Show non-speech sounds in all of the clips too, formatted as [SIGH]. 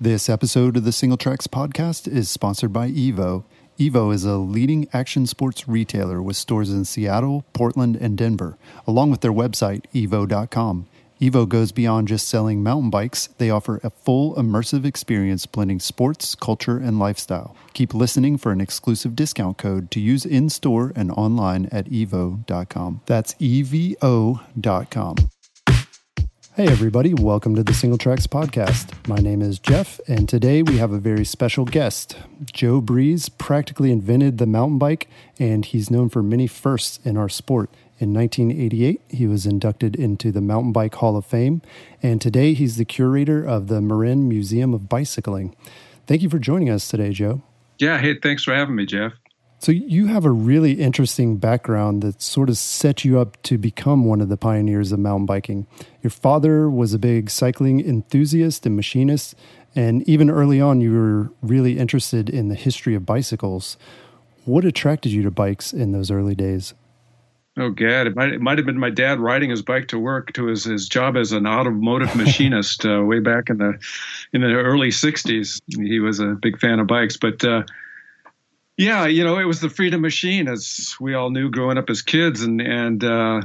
This episode of the Single Tracks podcast is sponsored by Evo. Evo is a leading action sports retailer with stores in Seattle, Portland, and Denver, along with their website, evo.com. Evo goes beyond just selling mountain bikes. They offer a full immersive experience blending sports, culture, and lifestyle. Keep listening for an exclusive discount code to use in store and online at evo.com. That's evo.com. Hey, everybody, welcome to the Single Tracks Podcast. My name is Jeff, and today we have a very special guest. Joe Breeze practically invented the mountain bike, and he's known for many firsts in our sport. In 1988, he was inducted into the Mountain Bike Hall of Fame, and today he's the curator of the Marin Museum of Bicycling. Thank you for joining us today, Joe. Yeah, hey, thanks for having me, Jeff. So, you have a really interesting background that sort of set you up to become one of the pioneers of mountain biking. Your father was a big cycling enthusiast and machinist, and even early on, you were really interested in the history of bicycles. What attracted you to bikes in those early days? Oh, God. It might, it might have been my dad riding his bike to work to his, his job as an automotive [LAUGHS] machinist uh, way back in the in the early 60s. He was a big fan of bikes. But uh, yeah, you know, it was the freedom machine, as we all knew growing up as kids, and and uh,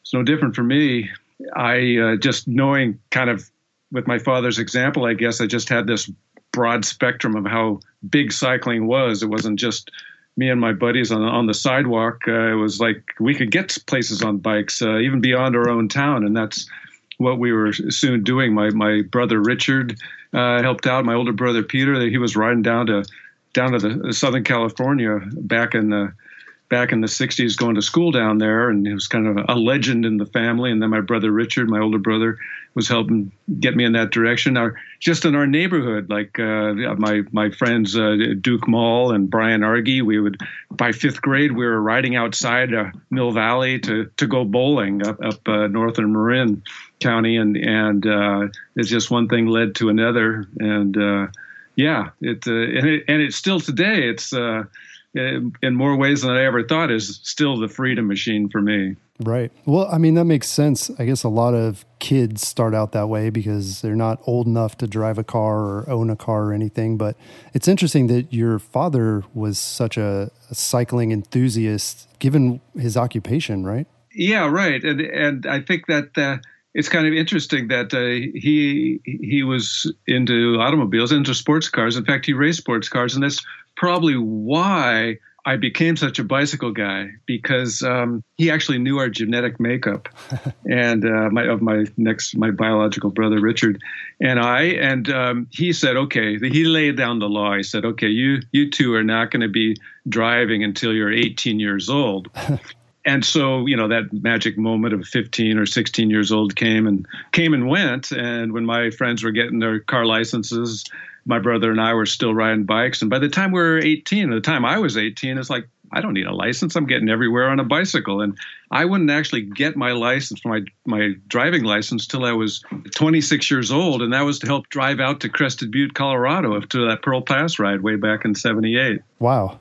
it's no different for me. I uh, just knowing kind of with my father's example, I guess I just had this broad spectrum of how big cycling was. It wasn't just me and my buddies on on the sidewalk. Uh, it was like we could get places on bikes, uh, even beyond our own town, and that's what we were soon doing. My my brother Richard uh, helped out. My older brother Peter, he was riding down to down to the Southern California back in the back in the 60s going to school down there and he was kind of a legend in the family. And then my brother richard my older brother was helping get me in that direction. Our, just in our neighborhood like uh, my my friends uh, duke mall and brian argy we would by fifth grade we were riding outside uh, mill valley to to go bowling up, up uh, northern marin county. And and uh, it's just one thing led to another. And uh, yeah, it, uh, and it and it's still today. It's uh, in, more ways than I ever thought is still the freedom machine for me. Right. Well, I mean that makes sense. I guess a lot of kids start out that way because they're not old enough to drive a car or own a car or anything. But it's interesting that your father was such a, a cycling enthusiast, given his occupation, right? Yeah, right. And and I think that. Uh, it's kind of interesting that uh, he he was into automobiles, into sports cars. In fact, he raced sports cars, and that's probably why I became such a bicycle guy because um, he actually knew our genetic makeup, [LAUGHS] and uh, my of my next my biological brother Richard, and I, and um, he said, okay, he laid down the law. He said, okay, you you two are not going to be driving until you're 18 years old [LAUGHS] and so you know that magic moment of 15 or 16 years old came and came and went. And when my friends were getting their car licenses my brother and i were still riding bikes. And by the time we were 18 the time i was 18 it's like i don't need a license. I'm getting everywhere on a bicycle. And i wouldn't actually get my license my my driving license till i was 26 years old. And that was to help drive out to crested butte colorado to that pearl pass ride way back in 78 wow.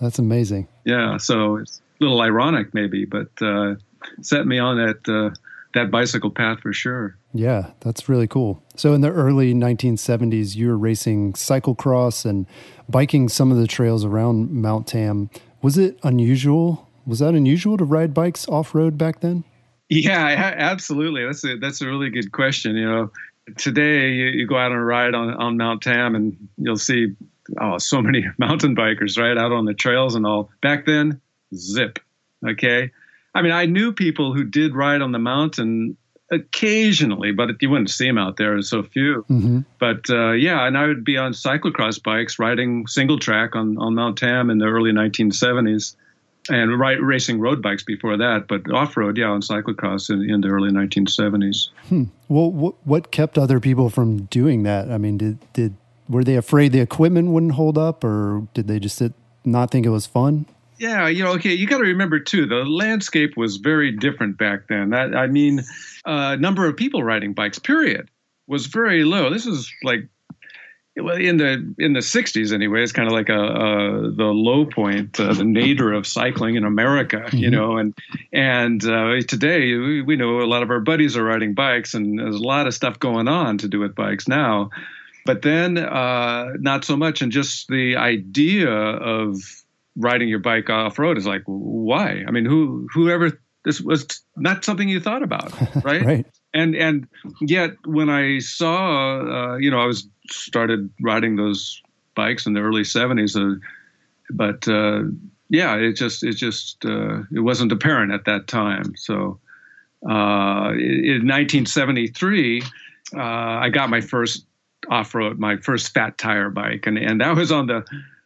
That's amazing. Yeah. So it's little ironic maybe, but uh, set me on that uh, that bicycle path for sure. Yeah, that's really cool. So in the early 1970s, you were racing cyclocross and biking some of the trails around Mount Tam. Was it unusual? Was that unusual to ride bikes off road back then? Yeah, [LAUGHS] absolutely. That's a that's a really good question. You know, today you, you go out on a ride on on Mount Tam and you'll see oh so many [LAUGHS] mountain bikers right out on the trails and all. Back then, zip. Okay. I mean, I knew people who did ride on the mountain occasionally, but you wouldn't see them out there. So few. Mm-hmm. But uh, yeah, and I would be on cyclocross bikes riding single track on, on Mount Tam in the early 1970s and right, racing road bikes before that, but off road, yeah, on cyclocross in, in the early 1970s. Hmm. Well, what, what kept other people from doing that? I mean, did, did were they afraid the equipment wouldn't hold up, or did they just not think it was fun? Yeah, you know, okay, you got to remember too, the landscape was very different back then. That I mean, uh, number of people riding bikes, period, was very low. This is like well, in the in the 60s anyway it's kind of like a, a the low point uh, the nadir of cycling in america mm-hmm. you know and and uh, today we, we, know a lot of our buddies are riding bikes and there's a lot of stuff going on to do with bikes now but then uh, not so much and just the idea of riding your bike off road is like why? I mean who whoever this was not something you thought about [LAUGHS] right? Right. And and yet when I saw, uh, you know, I was started riding those bikes in the early '70s, uh, but uh, yeah, it just it just uh, it wasn't apparent at that time. So uh, in 1973, uh, I got my first off-road, my first fat tire bike, and and that was on the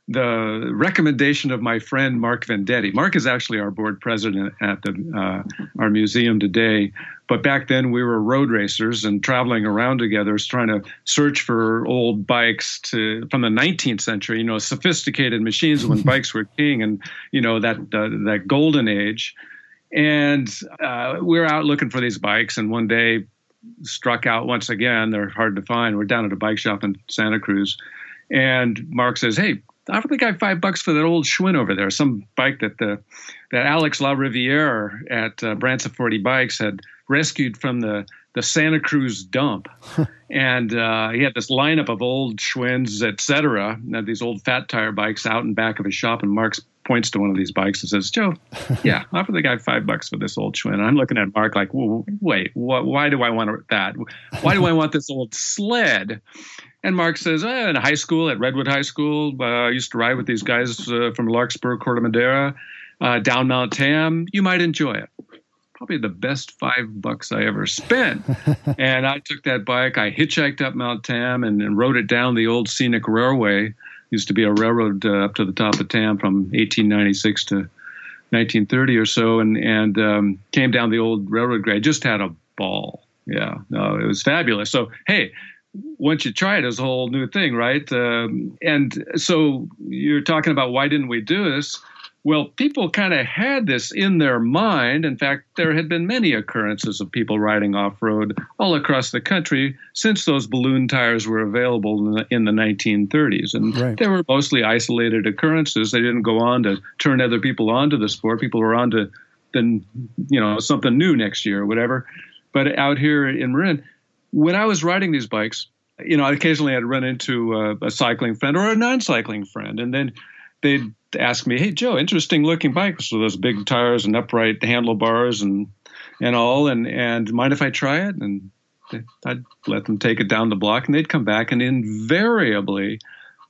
the recommendation of my friend Mark Vendetti. Mark is actually our board president at the uh, our museum today. But back then we were road racers and traveling around together, trying to search for old bikes to from the 19th century. You know, sophisticated machines when [LAUGHS] bikes were king, and you know that uh, that golden age. And uh, we we're out looking for these bikes, and one day struck out once again. They're hard to find. We're down at a bike shop in Santa Cruz, and Mark says, "Hey, I think I have five bucks for that old Schwinn over there, some bike that the that Alex LaRiviere at uh, Branciforte Bikes had rescued from the the Santa Cruz dump, [LAUGHS] and uh, he had this lineup of old Schwinns, etc. These old fat tire bikes out in back of his shop, and Mark points to one of these bikes and says, "Joe, [LAUGHS] yeah, offer the guy five bucks for this old Schwinn." And I'm looking at Mark like, "Wait, wh- why do I want that? Why do I want this old sled?" And Mark says, eh, in high school at Redwood High School, uh, I used to ride with these guys uh, from Larkspur, Corte Madera, uh, down Mount Tam. You might enjoy it. Probably the best five bucks I ever spent. [LAUGHS] and I took that bike, I hitchhiked up Mount Tam and, and rode it down the old scenic railway. Used to be a railroad uh, up to the top of town from 1896 to 1930 or so, and and um, came down the old railroad grade. Just had a ball. Yeah, no, it was fabulous. So hey, once you try it, it's a whole new thing, right? Um, and so you're talking about why didn't we do this? Well, people kind of had this in their mind. In fact, there had been many occurrences of people riding off road all across the country since those balloon tires were available in the, in the 1930s. And right. they were mostly isolated occurrences. They didn't go on to turn other people onto the sport. People were on to then, you know, something new next year or whatever. But out here in Marin, when I was riding these bikes, you know, occasionally I'd run into a, a cycling friend or a non-cycling friend, and then they'd ask me, "Hey, Joe, interesting looking bike with those big tires and upright handlebars and and all, and and mind if I try it?" And I'd let them take it down the block, and they'd come back, and invariably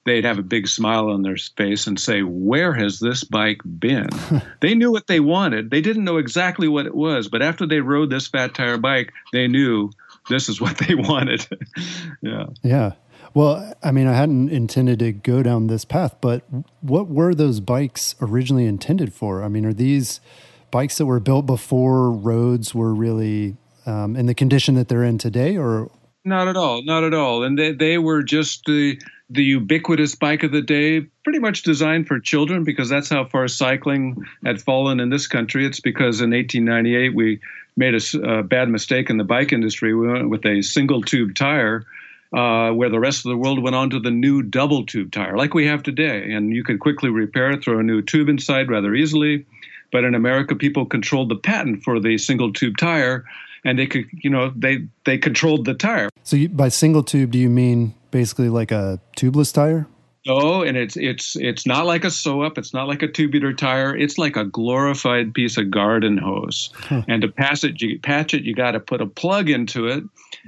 they'd have a big smile on their face and say, Where has this bike been? [LAUGHS] they knew what they wanted. They didn't know exactly what it was, but after they rode this fat tire bike, they knew this is what they [LAUGHS] wanted. [LAUGHS] yeah. Yeah. Well, I mean, I hadn't intended to go down this path, but what were those bikes originally intended for? I mean, are these bikes that were built before roads were really um, in the condition that they're in today, or not at all, not at all. And they they were just the the ubiquitous bike of the day, pretty much designed for children because that's how far cycling had fallen in this country. It's because in 1898 we made a, a bad mistake in the bike industry. We went with a single tube tire. Uh, where the rest of the world went on to the new double tube tire, like we have today. And you could quickly repair it, throw a new tube inside rather easily. But in America, people controlled the patent for the single tube tire, and they could, you know, they they controlled the tire. So you, by single tube, do you mean basically like a tubeless tire? No, and it's it's it's not like a sew up. It's not like a tubular tire. It's like a glorified piece of garden hose. Huh. And to pass it, you patch it, you got to put a plug into it.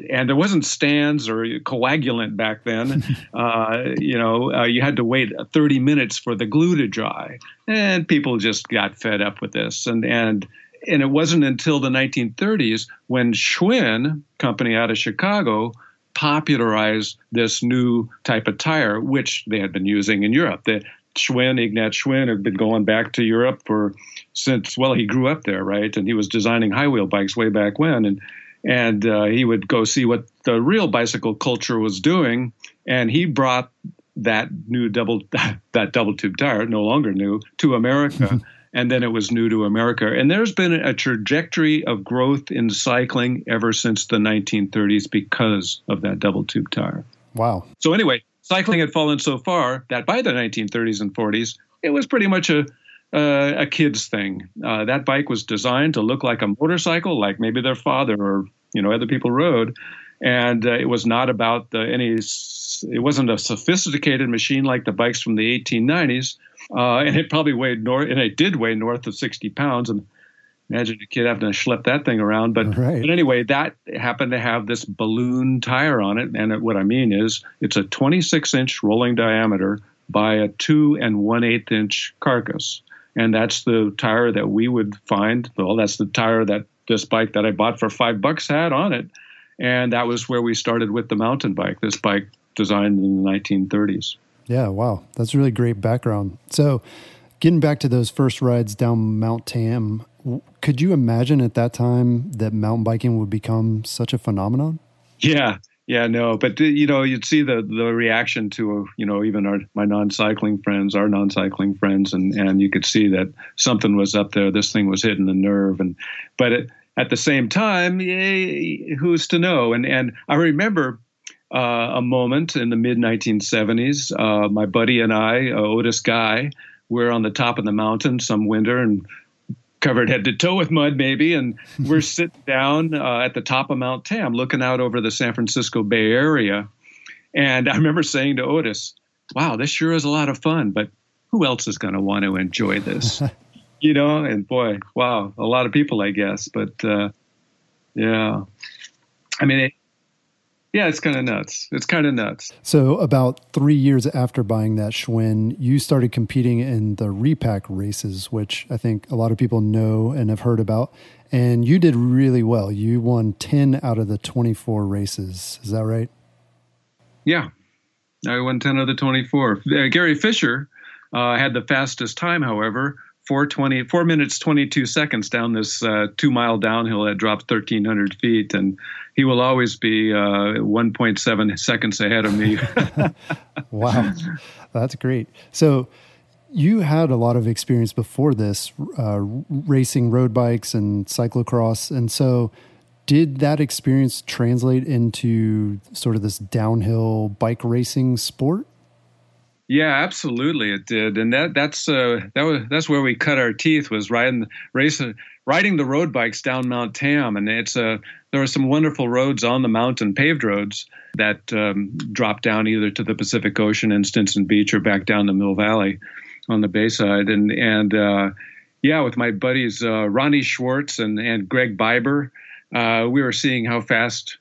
And there wasn't stands or coagulant back then. [LAUGHS] uh, you know, uh, you had to wait 30 minutes for the glue to dry, and people just got fed up with this. And and and it wasn't until the 1930s when Schwinn company out of Chicago popularized this new type of tire, which they had been using in Europe. The Schwinn, Ignaz Schwinn, had been going back to Europe for since well, he grew up there, right? And he was designing high wheel bikes way back when, and and uh, he would go see what the real bicycle culture was doing, and he brought that new double [LAUGHS] that double tube tire, no longer new, to America. [LAUGHS] and then it was new to America. And there's been a trajectory of growth in cycling ever since the 1930s because of that double tube tire. Wow. So anyway, cycling had fallen so far that by the 1930s and 40s, it was pretty much a uh, a kid's thing. Uh, that bike was designed to look like a motorcycle, like maybe their father or you know other people rode, and uh, it was not about the, any. It wasn't a sophisticated machine like the bikes from the 1890s, uh, and it probably weighed north, and it did weigh north of 60 pounds. And imagine a kid having to schlep that thing around. But, right. but anyway, that happened to have this balloon tire on it, and it, what I mean is it's a 26 inch rolling diameter by a two and one eighth inch carcass and that's the tire that we would find. Well, that's the tire that this bike that I bought for five bucks had on it, and that was where we started with the mountain bike. This bike designed in the 1930s. Yeah, wow, that's really great background. So, getting back to those first rides down Mount Tam, could you imagine at that time that mountain biking would become such a phenomenon? Yeah, yeah, no, but you know, you'd see the the reaction to you know even our my non-cycling friends, our non-cycling friends, and and you could see that something was up there. This thing was hitting the nerve, and but it, at the same time, who's to know? And and I remember uh, a moment in the mid 1970s. Uh, my buddy and I, uh, Otis Guy, we're on the top of the mountain some winter, and covered head to toe with mud, maybe. And we're [LAUGHS] sitting down uh, at the top of Mount Tam, looking out over the San Francisco Bay Area. And I remember saying to Otis, "Wow, this sure is a lot of fun, but who else is going to want to enjoy this?" [LAUGHS] you know. And boy, wow, a lot of people, I guess. But uh, yeah, I mean, it, yeah, it's kind of nuts. It's kind of nuts. So, about three years after buying that Schwinn, you started competing in the repack races, which I think a lot of people know and have heard about. And you did really well. You won 10 out of the 24 races. Is that right? Yeah. I won 10 out of the 24. Uh, Gary Fisher uh, had the fastest time, however, 420, 4 minutes 22 seconds down this uh, two mile downhill that drops 1,300 feet. And he will always be uh, 1.7 seconds ahead of me. [LAUGHS] [LAUGHS] wow, that's great. So you had a lot of experience before this, uh, racing road bikes and cyclocross, and so did that experience translate into sort of this downhill bike racing sport? Yeah, absolutely, it did, and that that's uh, that was that's where we cut our teeth was riding racing riding the road bikes down Mount Tam, and it's a there are some wonderful roads on the mountain, paved roads that um, drop down either to the Pacific Ocean in Stinson Beach or back down the Mill Valley on the Bayside. And and uh, yeah, with my buddies uh, Ronnie Schwartz and and Greg Biber, uh, we were seeing how fast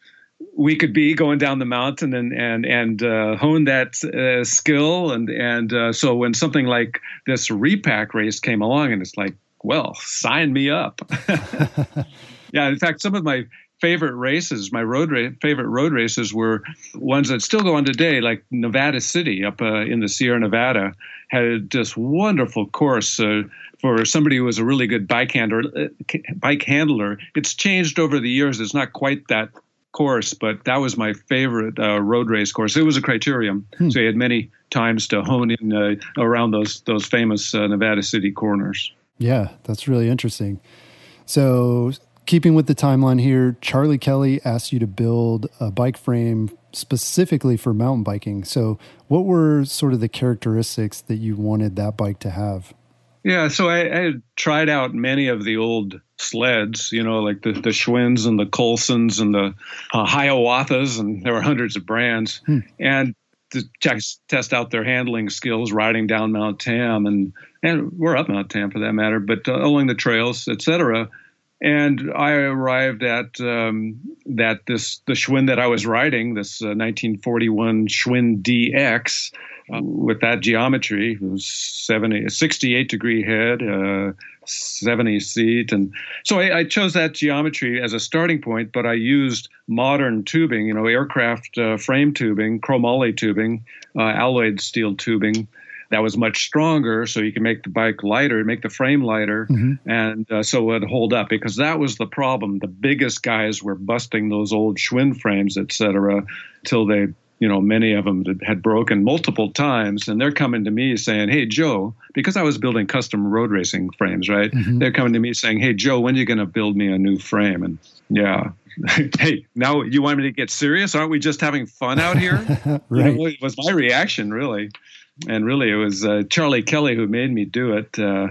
we could be going down the mountain and and and uh, hone that uh, skill and and uh, so when something like this repack race came along and it's like well sign me up [LAUGHS] yeah in fact some of my favorite races, my road ra- favorite road races were ones that still go on today, like Nevada City up uh, in the Sierra Nevada had this wonderful course uh, for somebody who was a really good bike handler. Uh, bike handler. It's changed over the years. It's not quite that course, but that was my favorite uh, road race course. It was a criterium, hmm. so you had many times to hone in uh, around those those famous uh, Nevada City corners. Yeah, that's really interesting. So keeping with the timeline here, Charlie Kelly asked you to build a bike frame specifically for mountain biking. So, what were sort of the characteristics that you wanted that bike to have? Yeah, so I, I had tried out many of the old sleds, you know, like the, the Schwinns and the Colsons and the uh, Hiawatha's, and there were hundreds of brands. Hmm. And to check, test out their handling skills riding down Mount Tam and and we're up Mount Tam for that matter, but uh, along the trails, etc and I arrived at um, that this the Schwinn that I was riding, this uh, 1941 Schwinn DX, uh, with that geometry, it was 70, 68 degree head, uh, 70 seat, and so I, I, chose that geometry as a starting point. But I used modern tubing, you know, aircraft uh, frame tubing, chromoly tubing, uh, alloyed steel tubing that was much stronger, so you can make the bike lighter, make the frame lighter, mm-hmm. and uh, so it would hold up. Because that was the problem. The biggest guys were busting those old Schwinn frames, et cetera, till they you know, many of them had broken multiple times, and they're coming to me saying, "Hey, Joe," because I was building custom road racing frames, right? Mm-hmm. They're coming to me saying, "Hey, Joe, when are you going to build me a new frame?" And yeah, [LAUGHS] hey, now you want me to get serious? Aren't we just having fun out here? right. [LAUGHS] You know, it was my reaction, really, and really, it was uh, Charlie Kelly who made me do it. Uh,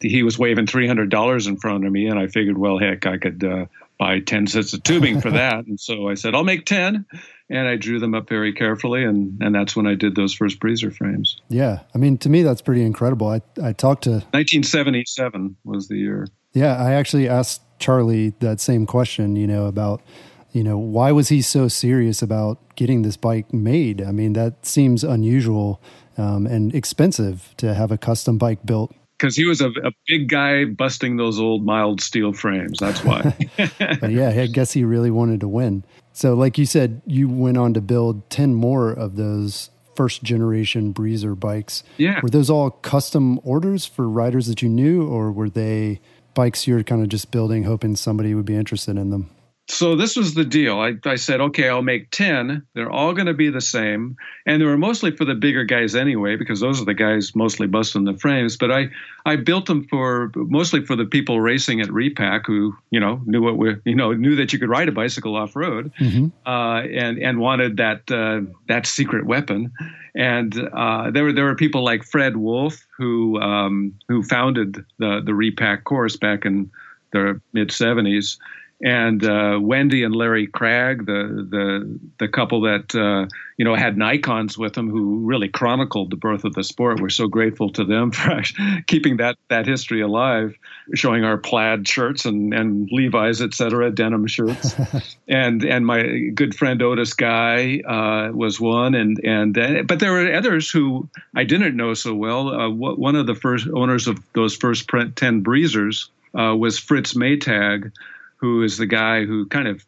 he was waving three hundred dollars in front of me, and I figured, well, heck, I could uh, buy ten sets of tubing for that, and so I said, I'll make ten and I drew them up very carefully, and and that's when I did those first breezer frames. Yeah, I mean, to me, that's pretty incredible. I I talked to 1977 was the year. Yeah, I actually asked Charlie that same question. You know about you know why was he so serious about getting this bike made? I mean, that seems unusual um, and expensive to have a custom bike built because he was a, a, big guy busting those old mild steel frames. That's why. [LAUGHS] but yeah, I guess he really wanted to win. So, like you said, you went on to build 10 more of those first generation Breezer bikes. Yeah. Were those all custom orders for riders that you knew, or were they bikes you're kind of just building, hoping somebody would be interested in them? So this was the deal. I, I said, okay, I'll make 10. They're all going to be the same. And they were mostly for the bigger guys anyway, because those are the guys mostly busting the frames. But I, I built them for mostly for the people racing at Repack who, you know, knew what we, you know, knew that you could ride a bicycle off road mm-hmm. uh, and, and wanted that, uh, that secret weapon. And uh, there were, there were people like Fred Wolf who, um, who founded the, the Repack course back in the mid 70s and uh, Wendy and Larry Cragg, the the the couple that uh, you know had Nikons with them, who really chronicled the birth of the sport. We're so grateful to them [LAUGHS] for [LAUGHS] keeping that that history alive, showing our plaid shirts and and Levi's, et cetera, denim shirts. [LAUGHS] and and my good friend Otis Guy uh, was one, and and but there were others who I didn't know so well. Uh, one of the first owners of those first ten breezers uh, was Fritz Maytag who is the guy who kind of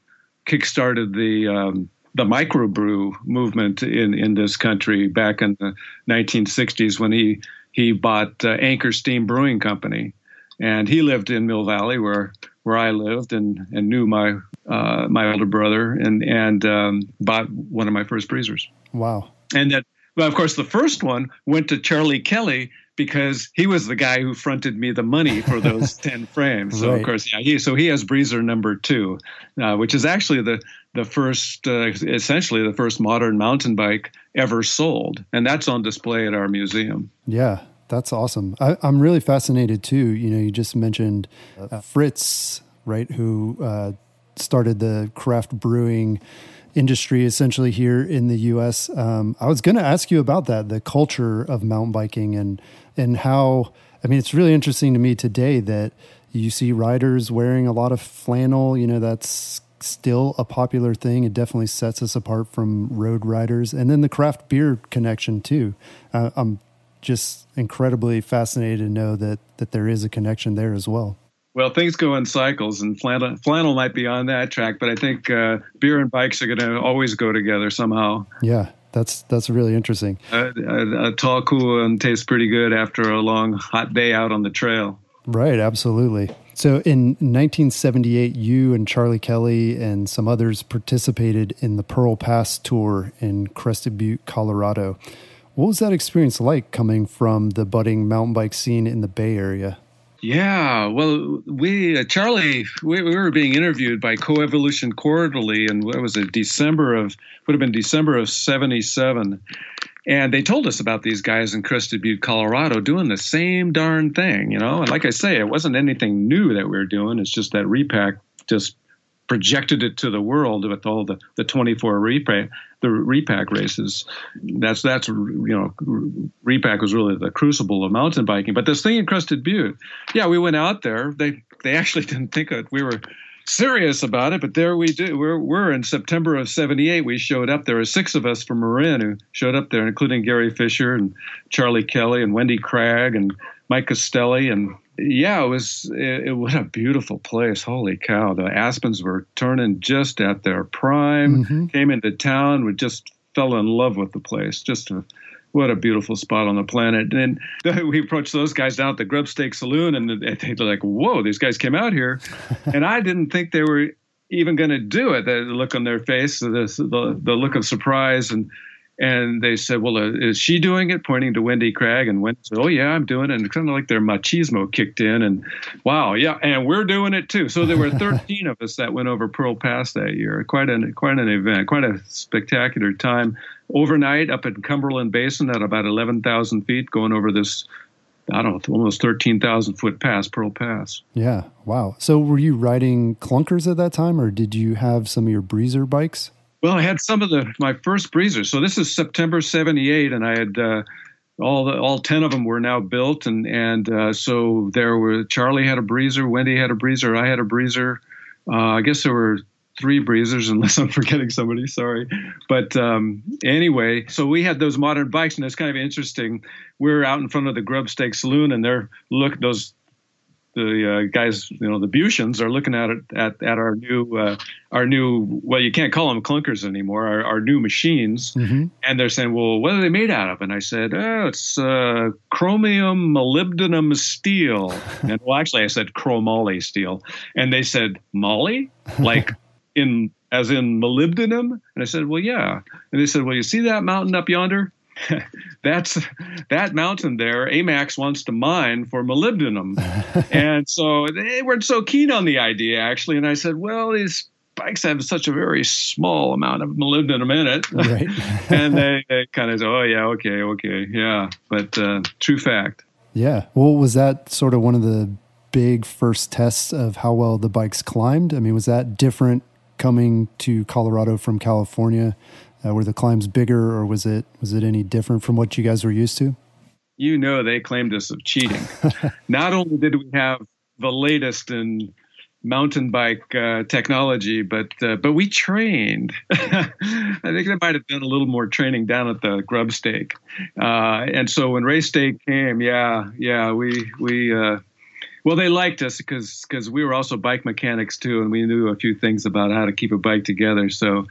kickstarted the um, the microbrew movement in in this country back in the 1960s when he he bought uh, Anchor Steam Brewing Company, and he lived in Mill Valley where where I lived and and knew my uh, my older brother and and um, bought one of my first breezers. Wow! And that well, of course, the first one went to Charlie Kelly because he was the guy who fronted me the money for those [LAUGHS] 10 frames. So, right. of course, yeah, he, so he has Breezer number two, uh, which is actually the, the first, uh, essentially the first modern mountain bike ever sold. And that's on display at our museum. Yeah, that's awesome. I, am really fascinated too. You know, you just mentioned uh, Fritz, right, who uh, started the craft brewing industry essentially here in the U.S. Um, I was going to ask you about that, the culture of mountain biking, and and how. I mean, it's really interesting to me today that you see riders wearing a lot of flannel. You know, that's still a popular thing. It definitely sets us apart from road riders, and then the craft beer connection too. Uh, I'm just incredibly fascinated to know that that there is a connection there as well. Well, things go in cycles, and flannel, flannel might be on that track, but I think uh, beer and bikes are going to always go together somehow. Yeah, that's that's really interesting. Uh, a, a tall, cool, and tastes pretty good after a long, hot day out on the trail. Right, absolutely. So in 1978, you and Charlie Kelly and some others participated in the Pearl Pass tour in Crested Butte, Colorado. What was that experience like coming from the budding mountain bike scene in the Bay Area? Yeah, well, we uh, Charlie, we, we, were being interviewed by Coevolution Quarterly, and what was it? December of would have been December of '77, and they told us about these guys in Crested Butte, Colorado, doing the same darn thing, you know. And like I say, it wasn't anything new that we were doing. It's just that Repack just projected it to the world with all the, the 24 repack the repack races. That's that's you know repack was really the crucible of mountain biking. But this thing in crested butte. Yeah we went out there. They they actually [LAUGHS] didn't think that we were serious about it but there we do we're, we're in september of 78 we showed up. There were six of us from marin who showed up there including gary fisher and charlie kelly and wendy cragg and mike castelli and yeah, it was it, it, what a beautiful place. Holy cow! The aspens were turning just at their prime. Mm-hmm. Came into town, we just fell in love with the place. Just a, what a beautiful spot on the planet. And then [LAUGHS] we approached those guys down at the Grub Stake Saloon, and they're like, "Whoa, these guys came out here," [LAUGHS] and I didn't think they were even going to do it. The look on their face, the, the, the look of surprise, and and they said, "Well, uh, is she doing it?" Pointing to Wendy Cragg, and Wendy said, "Oh yeah, I'm doing it." And kind of like their machismo kicked in, and wow, yeah, and we're doing it too. So there were 13 of us that went over Pearl Pass that year. Quite an quite an event, quite a spectacular time. Overnight up in Cumberland Basin at about 11,000 feet, going over this I don't know, almost 13,000 foot pass, Pearl Pass. Yeah. Wow. So were you riding clunkers at that time or did you have some of your breezer bikes? Well, I had some of the my first breezers. So this is September 78 and I had uh, all the all 10 of them were now built and and uh, so there were Charlie had a breezer, Wendy had a breezer, I had a breezer. Uh, I guess there were three breezers, [LAUGHS] unless I'm forgetting somebody. Sorry, but um, anyway, so we had those modern bikes, and it's kind of interesting. We are out in front of the Grub Stake Saloon, and they're look those the uh, guys, you know, the Bushans are looking at it at, at our new uh, our new well, you can't call them clunkers anymore. Our, our new machines, mm-hmm. and they're saying, well, what are they made out of? And I said, oh, it's uh, chromium molybdenum steel. [LAUGHS] and well, actually, I said chromoly steel, and they said moly, like in as in molybdenum? And I said, well, yeah. And they said, well, you see that mountain up yonder? [LAUGHS] That's that mountain there. AMAX wants to mine for molybdenum, [LAUGHS] and so they weren't so keen on the idea actually. And I said, well, these bikes have such a very small amount of molybdenum in it, right. [LAUGHS] and they, they kind of, said, oh yeah, okay, okay, yeah. But uh, true fact. Yeah. Well, was that sort of one of the big first tests of how well the bikes climbed? I mean, was that different coming to Colorado from California? Uh, were the climbs bigger, or was it was it any different from what you guys were used to? You know, they claimed us of cheating. [LAUGHS] Not only did we have the latest in mountain bike uh, technology, but uh, but we trained. [LAUGHS] I think they might have done a little more training down at the Grub Stake, uh, and so when Race Day came, yeah, yeah, we we uh, well, they liked us because because we were also bike mechanics too, and we knew a few things about how to keep a bike together. So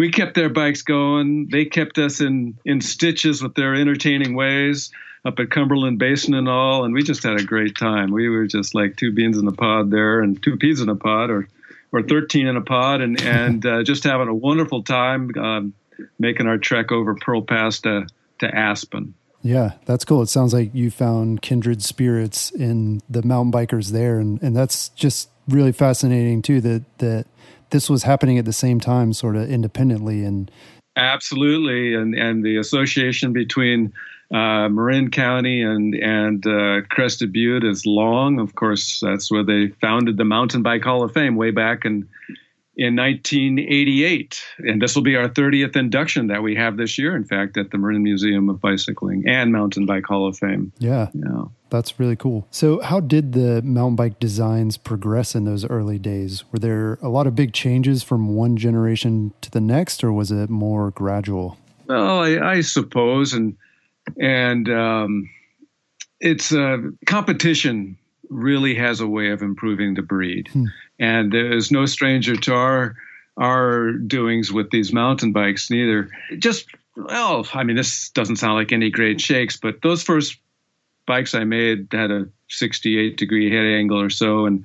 we kept their bikes going. They kept us in in stitches with their entertaining ways up at Cumberland Basin and all, and we just had a great time. We were just like two beans in a pod there, and two peas in a pod, or or thirteen in a pod, and [LAUGHS] and uh, just having a wonderful time um, making our trek over Pearl Pass to to Aspen. Yeah, that's cool. It sounds like you found kindred spirits in the mountain bikers there, and and that's just really fascinating too. That that this was happening at the same time, sort of independently, and absolutely, and and the association between uh, Marin County and and uh, Crested Butte is long. Of course, that's where they founded the Mountain Bike Hall of Fame way back in in 1988. And this will be our 30th induction that we have this year, in fact, at the Marin Museum of Bicycling and Mountain Bike Hall of Fame. Yeah. Yeah. That's really cool. So, how did the mountain bike designs progress in those early days? Were there a lot of big changes from one generation to the next, or was it more gradual? Well, I, I suppose, and and um, it's a uh, competition really has a way of improving the breed. Hmm. And there's no stranger to our our doings with these mountain bikes neither. Just well, I mean, this doesn't sound like any great shakes, but those first bikes I made had a 68 degree head angle or so, and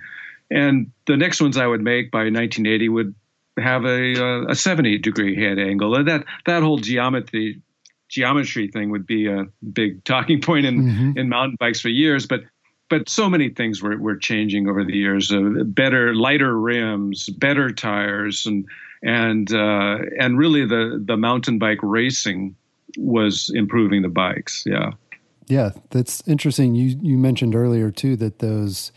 and the next ones I would make by 1980 would have a a 70 degree head angle. And that that whole geometry geometry thing would be a big talking point in mm-hmm. in mountain bikes for years, but but so many things were, were changing over the years. Uh, better, lighter rims, better tires, and and uh, and really the the mountain bike racing was improving the bikes. Yeah, yeah, that's interesting. You you mentioned earlier too that those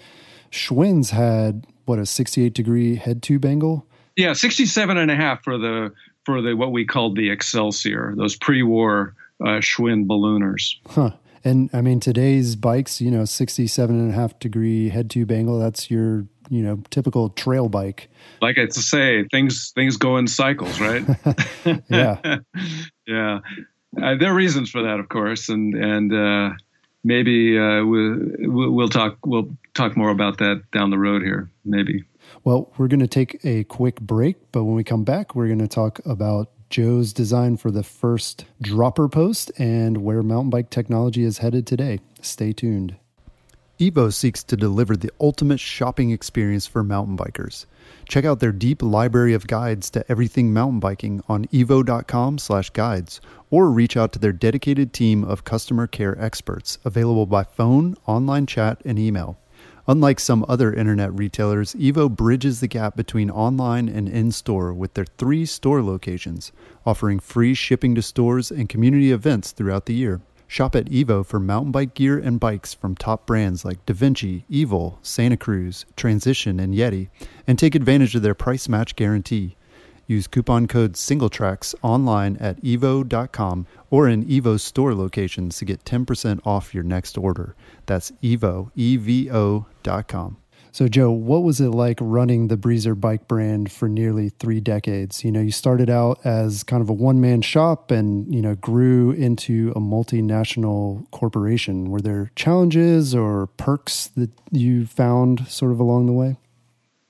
Schwinn's had what a 68 degree head tube angle. Yeah, 67 and a half for the for the what we called the Excelsior, those pre-war uh, Schwinn ballooners. Huh. And I mean, today's bikes, you know, 67 and a half degree head tube angle, that's your, you know, typical trail bike. Like I say, things, things go in cycles, right? [LAUGHS] yeah. [LAUGHS] yeah. Uh, there are reasons for that, of course. And, and, uh, maybe, uh, we'll, we'll talk, we'll talk more about that down the road here, maybe. Well, we're going to take a quick break, but when we come back, we're going to talk about Joe's design for the first dropper post and where mountain bike technology is headed today. Stay tuned. Evo seeks to deliver the ultimate shopping experience for mountain bikers. Check out their deep library of guides to everything mountain biking on evo.com/guides or reach out to their dedicated team of customer care experts available by phone, online chat, and email. Unlike some other internet retailers, Evo bridges the gap between online and in store with their three store locations, offering free shipping to stores and community events throughout the year. Shop at Evo for mountain bike gear and bikes from top brands like DaVinci, Evil, Santa Cruz, Transition, and Yeti, and take advantage of their price match guarantee. Use coupon code SingleTracks online at evo.com or in Evo store locations to get 10% off your next order. That's evo, E-V-O.com. So, Joe, what was it like running the Breezer bike brand for nearly three decades? You know, you started out as kind of a one man shop and, you know, grew into a multinational corporation. Were there challenges or perks that you found sort of along the way?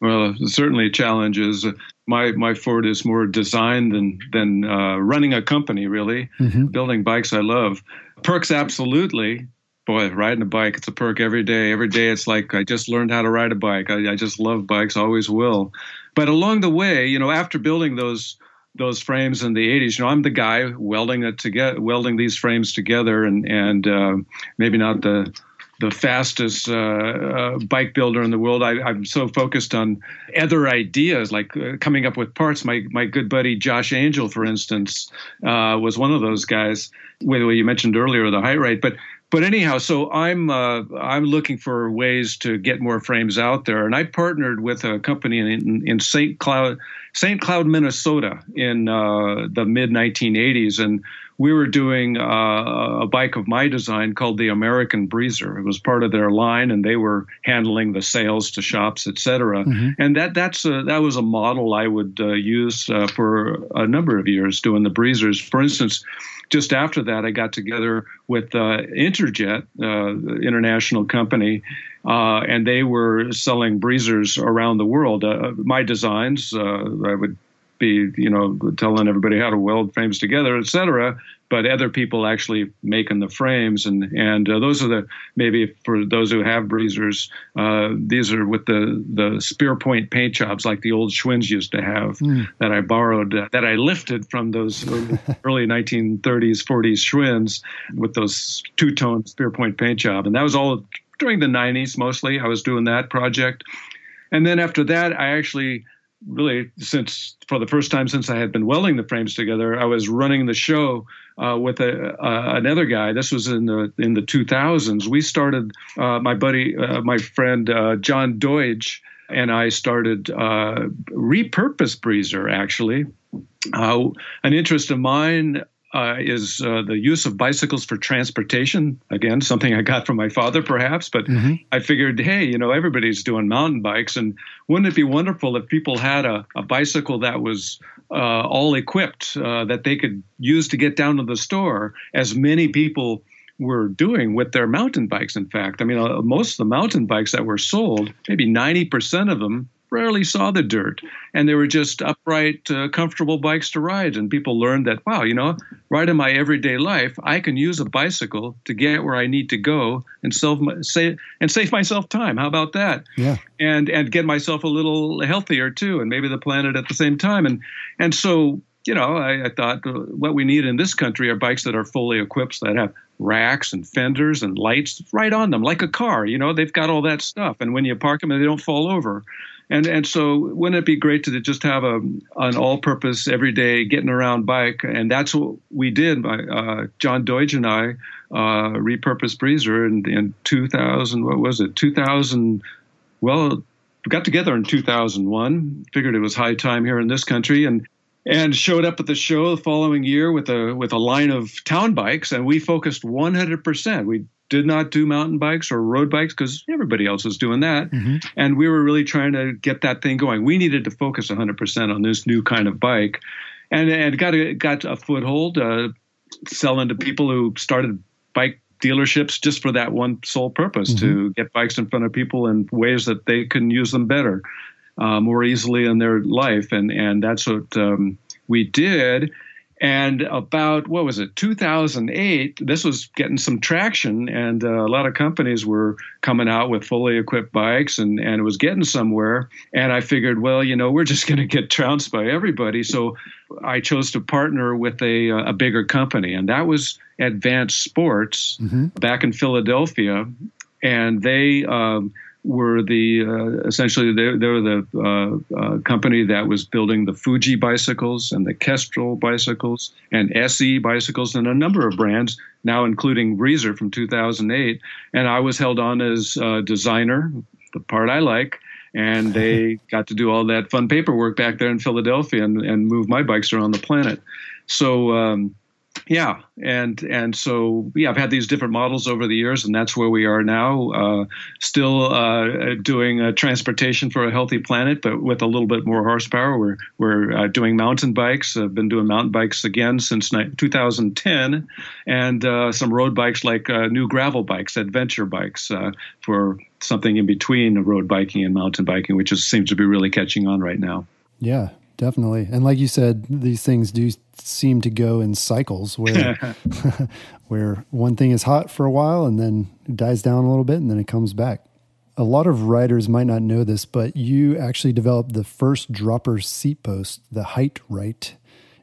Well, certainly challenges. My my forte is more design than than uh, running a company. Really, mm-hmm. building bikes I love. Perks, absolutely boy, riding a bike, it's a perk every day. Every day it's like I just learned how to ride a bike. I, I just love bikes, always will. But along the way, you know, after building those those frames in the 80s, you know, I'm the guy welding it together, welding these frames together, and and uh, maybe not the the fastest uh, uh, bike builder in the world. I, am so focused on other ideas, like uh, coming up with parts. My my good buddy Josh Angell, for instance, uh, was one of those guys. Well, you mentioned earlier the Hite-Rite, but but anyhow, so I'm uh, I'm looking for ways to get more frames out there, and I partnered with a company in, in St. Cloud, St. Cloud, Minnesota, in uh, the mid 1980s, and we were doing uh, a bike of my design called the American Breezer. It was part of their line, and they were handling the sales to shops, etc. Mm-hmm. And that that's a, that was a model I would uh, use uh, for a number of years doing the Breezers. For instance just after that, I got together with uh, Interjet, uh, international company, uh, and they were selling breezers around the world. Uh, my designs, uh, I would be, you know, telling everybody how to weld frames together, et cetera but other people actually making the frames. And and uh, those are the maybe for those who have breezers uh, these are with the the spear point paint jobs like the old Schwinn's used to have mm. that I borrowed uh, that I lifted from those [LAUGHS] early, early 1930s 40s Schwinn's with those two tone spear point paint job. And that was all during the 90s mostly. I was doing that project. And then after that I actually really since for the first time since I had been welding the frames together, I was running the show uh, with a, uh, another guy. This was in the in the 2000s. We started. Uh, my buddy, uh, my friend uh, John Deutsch, and I started repurpose breezer. Actually, an interest of mine uh, is uh, the use of bicycles for transportation. Again, something I got from my father, perhaps, but mm-hmm. I figured, hey, you know, everybody's doing mountain bikes, and wouldn't it be wonderful if people had a, a bicycle that was uh, all equipped uh, that they could use to get down to the store, as many people were doing with their mountain bikes. In fact, I mean, uh, most of the mountain bikes that were sold, maybe 90% of them rarely saw the dirt. And they were just upright, uh, comfortable bikes to ride. And people learned that, wow, you know, right in my everyday life, I can use a bicycle to get where I need to go and save, save, and save myself time. How about that? Yeah. And, and get myself a little healthier too, and maybe the planet at the same time. And, and so, you know, I, I thought uh, what we need in this country are bikes that are fully equipped, that have racks and fenders and lights right on them, like a car. You know, they've got all that stuff. And when you park them, they don't fall over. And and so wouldn't it be great to just have a an all-purpose everyday getting around bike? And that's what we did. Uh, John Deutsch and I uh, repurposed Breezer in, in 2000. What was it? 2000. Well, got together in 2001. Figured it was high time here in this country, and and showed up at the show the following year with a with a line of town bikes, and we focused 100%. We did not do mountain bikes or road bikes because everybody else was doing that. Mm-hmm. And we were really trying to get that thing going. We needed to focus 100% on this new kind of bike. And, and got a, got a foothold, uh, selling to people who started bike dealerships just for that one sole purpose mm-hmm. to get bikes in front of people in ways that they can use them better, uh, more easily in their life. And, and that's what um, we did And about, what was it, 2008, this was getting some traction, and uh, a lot of companies were coming out with fully equipped bikes, and, and it was getting somewhere. And I figured, well, you know, we're just [LAUGHS] going to get trounced by everybody. So I chose to partner with a, a bigger company, and that was Advanced Sports mm-hmm. back in Philadelphia. And they, um, were the uh, essentially they, they, were the uh, uh, company that was building the Fuji bicycles and the Kestrel bicycles and SE bicycles and a number of brands now including Breezer from 2008 and I was held on as a designer the part I like and [LAUGHS] they got to do all that fun paperwork back there in Philadelphia and, and move my bikes around the planet. So um, yeah, and and so yeah, I've had these different models over the years, and that's where we are now. Uh, still uh, doing uh, transportation for a healthy planet, but with a little bit more horsepower. We're we're uh, doing mountain bikes. I've been doing mountain bikes again since 2010, and uh, some road bikes like uh, new gravel bikes, adventure bikes for something in between road biking and mountain biking, which is, seems to be really catching on right now. Yeah, definitely. And like you said, these things do seem to go in cycles where [LAUGHS] [LAUGHS] where one thing is hot for a while and then dies down a little bit and then it comes back. A lot of riders might not know this, but you actually developed the first dropper seat post, the height right,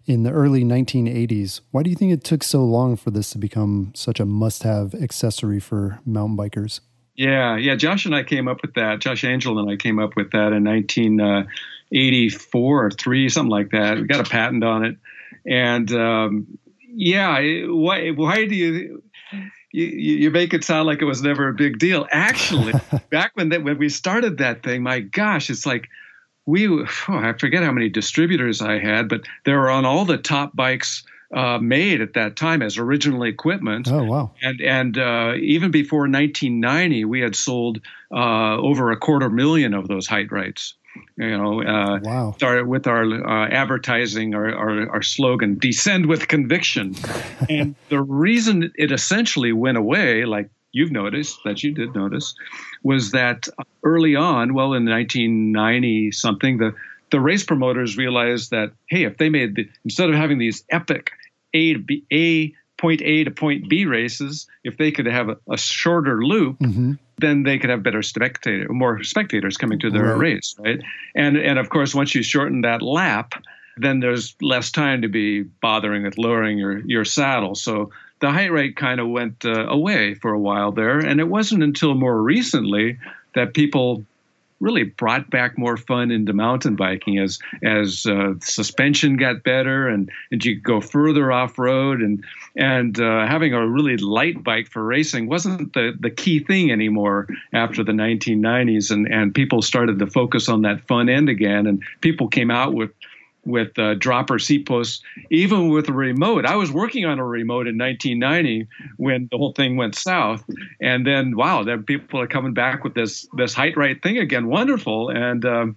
in the early 1980s. Why do you think it took so long for this to become such a must-have accessory for mountain bikers? Yeah, yeah. Josh and I came up with that. Josh Angell and I came up with that in 19. 19- uh, 84 or 3 something like that we got a patent on it and um, yeah why, why do you, you you make it sound like it was never a big deal actually [LAUGHS] back when that when we started that thing my gosh it's like we oh, i forget how many distributors i had but they were on all the top bikes uh, made at that time as original equipment. Oh wow! And and uh, even before 1990, we had sold uh, over a quarter million of those Hite-Rites. You know, uh, wow. started with our uh, advertising, our, our, our, slogan, descend with conviction. [LAUGHS] and the reason it essentially went away, like you've noticed, that you did notice, was that early on, well, in 1990 something, the, the race promoters realized that, hey, if they made, the, instead of having these epic A to B, A point A to point B races, if they could have a, a shorter loop, mm-hmm then they could have better spectator, more spectators coming to their right. race, right? And and of course, once you shorten that lap, then there's less time to be bothering with lowering your your saddle. So the Hite-Rite kind of went uh, away for a while there, and it wasn't until more recently that people really brought back more fun into mountain biking as as uh, suspension got better and and you could go further off road and and uh, having a really light bike for racing wasn't the the key thing anymore after the 1990s and and people started to focus on that fun end again and people came out with with uh, dropper seat posts, even with a remote. I was working on a remote in 1990 when the whole thing went south, and then wow, then people are coming back with this this Hite-Rite thing again. Wonderful, and um,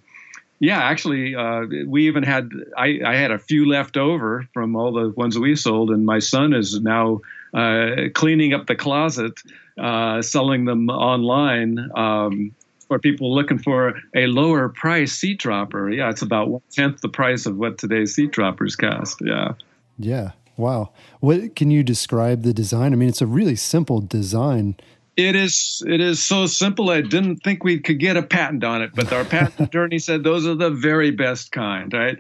yeah, actually, uh, we even had I, I, had a few left over from all the ones that we sold, and my son is now uh, cleaning up the closet, uh, selling them online. Um, for people looking for a lower price seat dropper. Yeah, it's about one tenth the price of what today's seat droppers cost. Yeah. Yeah. Wow. What can you describe the design? I mean, it's a really simple design. It is. It is so simple. I didn't think we could get a patent on it, but our patent [LAUGHS] attorney said those are the very best kind, right?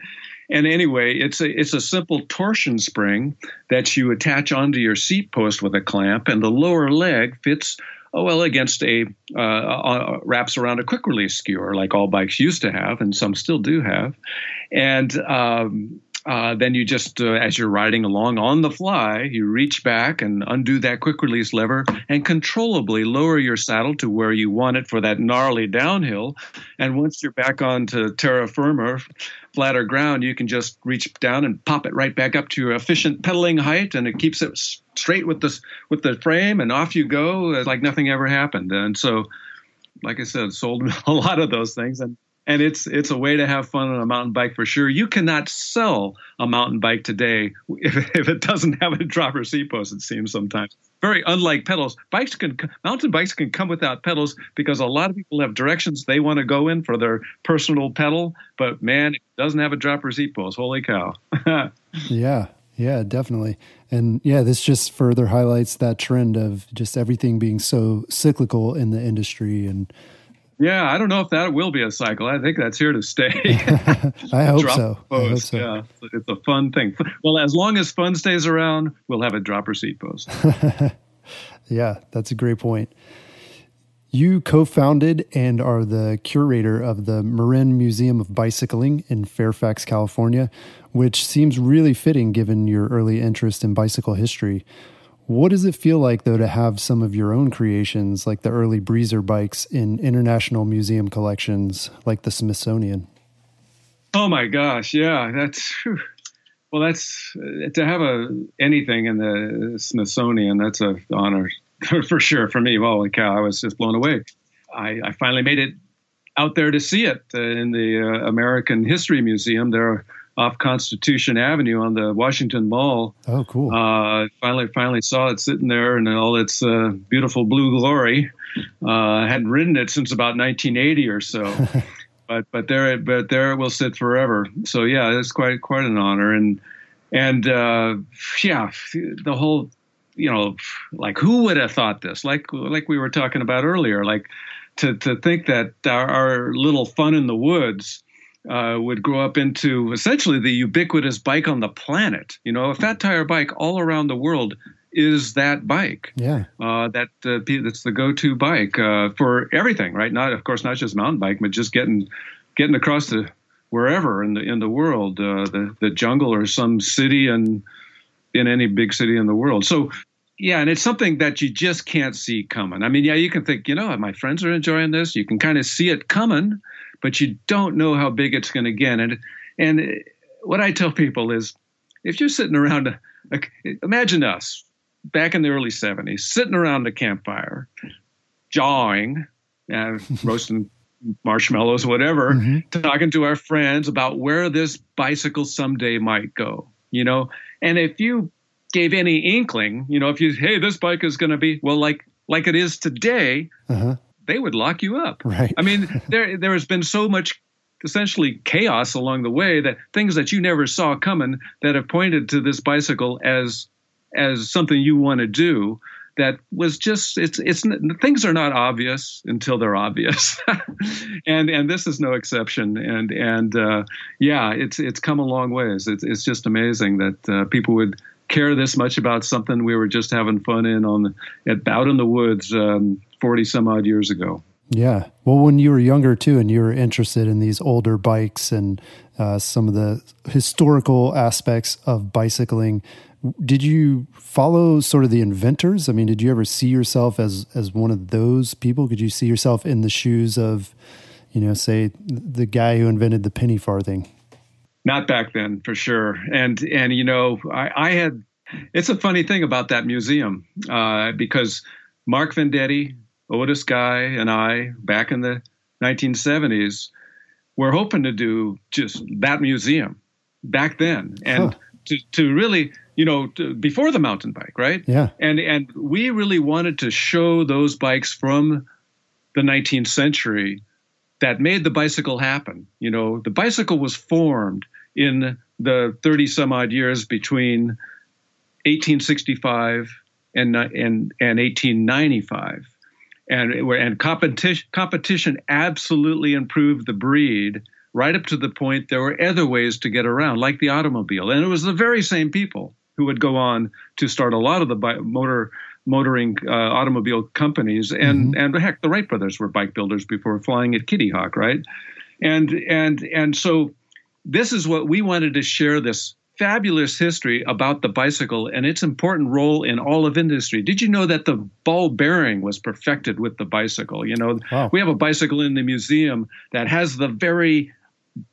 And anyway, it's a it's a simple torsion spring that you attach onto your seat post with a clamp, and the lower leg fits oh well against a uh, uh, wraps around a quick release skewer like all bikes used to have and some still do have and um, uh, then you just, uh, as you're riding along on the fly, you reach back and undo that quick release lever and controllably lower your saddle to where you want it for that gnarly downhill. And once you're back onto terra firma, flatter ground, you can just reach down and pop it right back up to your efficient pedaling height, and it keeps it straight with the with the frame, and off you go like nothing ever happened. And so, like I said, sold [LAUGHS] a lot of those things, and and it's it's a way to have fun on a mountain bike for sure. You cannot sell a mountain bike today [LAUGHS] if, if it doesn't have a dropper seat post. It seems sometimes very unlike pedals. Bikes can mountain bikes can come without pedals because a lot of people have directions they want to go in for their personal pedal. But man, it doesn't have a dropper seat post. Holy cow! [LAUGHS] yeah, Yeah, definitely. And yeah, this just further highlights that trend of just everything being so cyclical in the industry and yeah, I don't know if that will be a cycle. I think that's here to stay. [LAUGHS] I hope so. I hope so. Yeah, it's a fun thing. Well, as long as fun stays around, we'll have a dropper seat post. [LAUGHS] yeah, that's a great point. You co founded and are the curator of the Marin Museum of Bicycling in Fairfax, California, which seems really fitting given your early interest in bicycle history. What does it feel like, though, to have some of your own creations, like the early Breezer bikes, in international museum collections like the Smithsonian? Oh my gosh, yeah, that's whew. well, that's to have a anything in the Smithsonian. That's an honor [LAUGHS] for sure for me. Holy cow, I was just blown away. I, I finally made it out there to see it uh, in the uh, American History Museum. There off Constitution Avenue on the Washington Mall. Oh, cool! Uh, finally, finally saw it sitting there in all its uh, beautiful blue glory. Uh, I hadn't ridden it since about 1980 or so, [LAUGHS] but but there but there it will sit forever. So yeah, it's quite quite an honor, and and uh, yeah, the whole you know like who would have thought this? Like like we were talking about earlier, like to to think that our, our little fun in the woods uh, would grow up into essentially the ubiquitous bike on the planet. You know, a fat tire bike all around the world is that bike. Yeah. Uh, that uh, that's the go-to bike uh, for everything, right? Not, of course, not just mountain bike, but just getting getting across the wherever in the in the world, uh, the the jungle or some city and in any big city in the world. So yeah, and it's something that you just can't see coming. I mean, yeah, you can think, you know, my friends are enjoying this. You can kind of see it coming, but you don't know how big it's going to get. And and what I tell people is, if you're sitting around, like, imagine us back in the early '70s, sitting around a campfire, jawing, uh, [LAUGHS] roasting marshmallows, whatever, mm-hmm. talking to our friends about where this bicycle someday might go. You know, and if you gave any inkling, you know, if you, hey, this bike is going to be well, like like it is today, uh-huh they would lock you up. Right. I mean, there there has been so much essentially chaos along the way that things that you never saw coming that have pointed to this bicycle as as something you want to do that was just it's it's things are not obvious until they're obvious [LAUGHS] and and this is no exception and and uh, yeah it's it's come a long ways it's it's just amazing that uh, people would care this much about something we were just having fun in on at out in the woods um, 40 some odd years ago. Yeah. Well, when you were younger too, and you were interested in these older bikes and uh, some of the historical aspects of bicycling, did you follow sort of the inventors? I mean, did you ever see yourself as as one of those people? Could you see yourself in the shoes of, you know, say the guy who invented the penny farthing? Not back then, for sure. And and you know, I, I had. It's a funny thing about that museum uh, because Marc Vendetti, Otis Guy and I, back in the 1970s, were hoping to do just that museum back then, and huh. to to really, you know, to, before the mountain bike, right? Yeah. And and we really wanted to show those bikes from the 19th century that made the bicycle happen. You know, the bicycle was formed in the 30 some odd years between 1865 and and and 1895 and and competition competition absolutely improved the breed right up to the point there were other ways to get around, like the automobile, and it was the very same people who would go on to start a lot of the motor motoring uh, automobile companies, and mm-hmm. and heck, the Wright brothers were bike builders before flying at Kitty Hawk, right? And and and so this is what we wanted to share this fabulous history about the bicycle and its important role in all of industry. Did you know that the ball bearing was perfected with the bicycle? You know, wow. we have a bicycle in the museum that has the very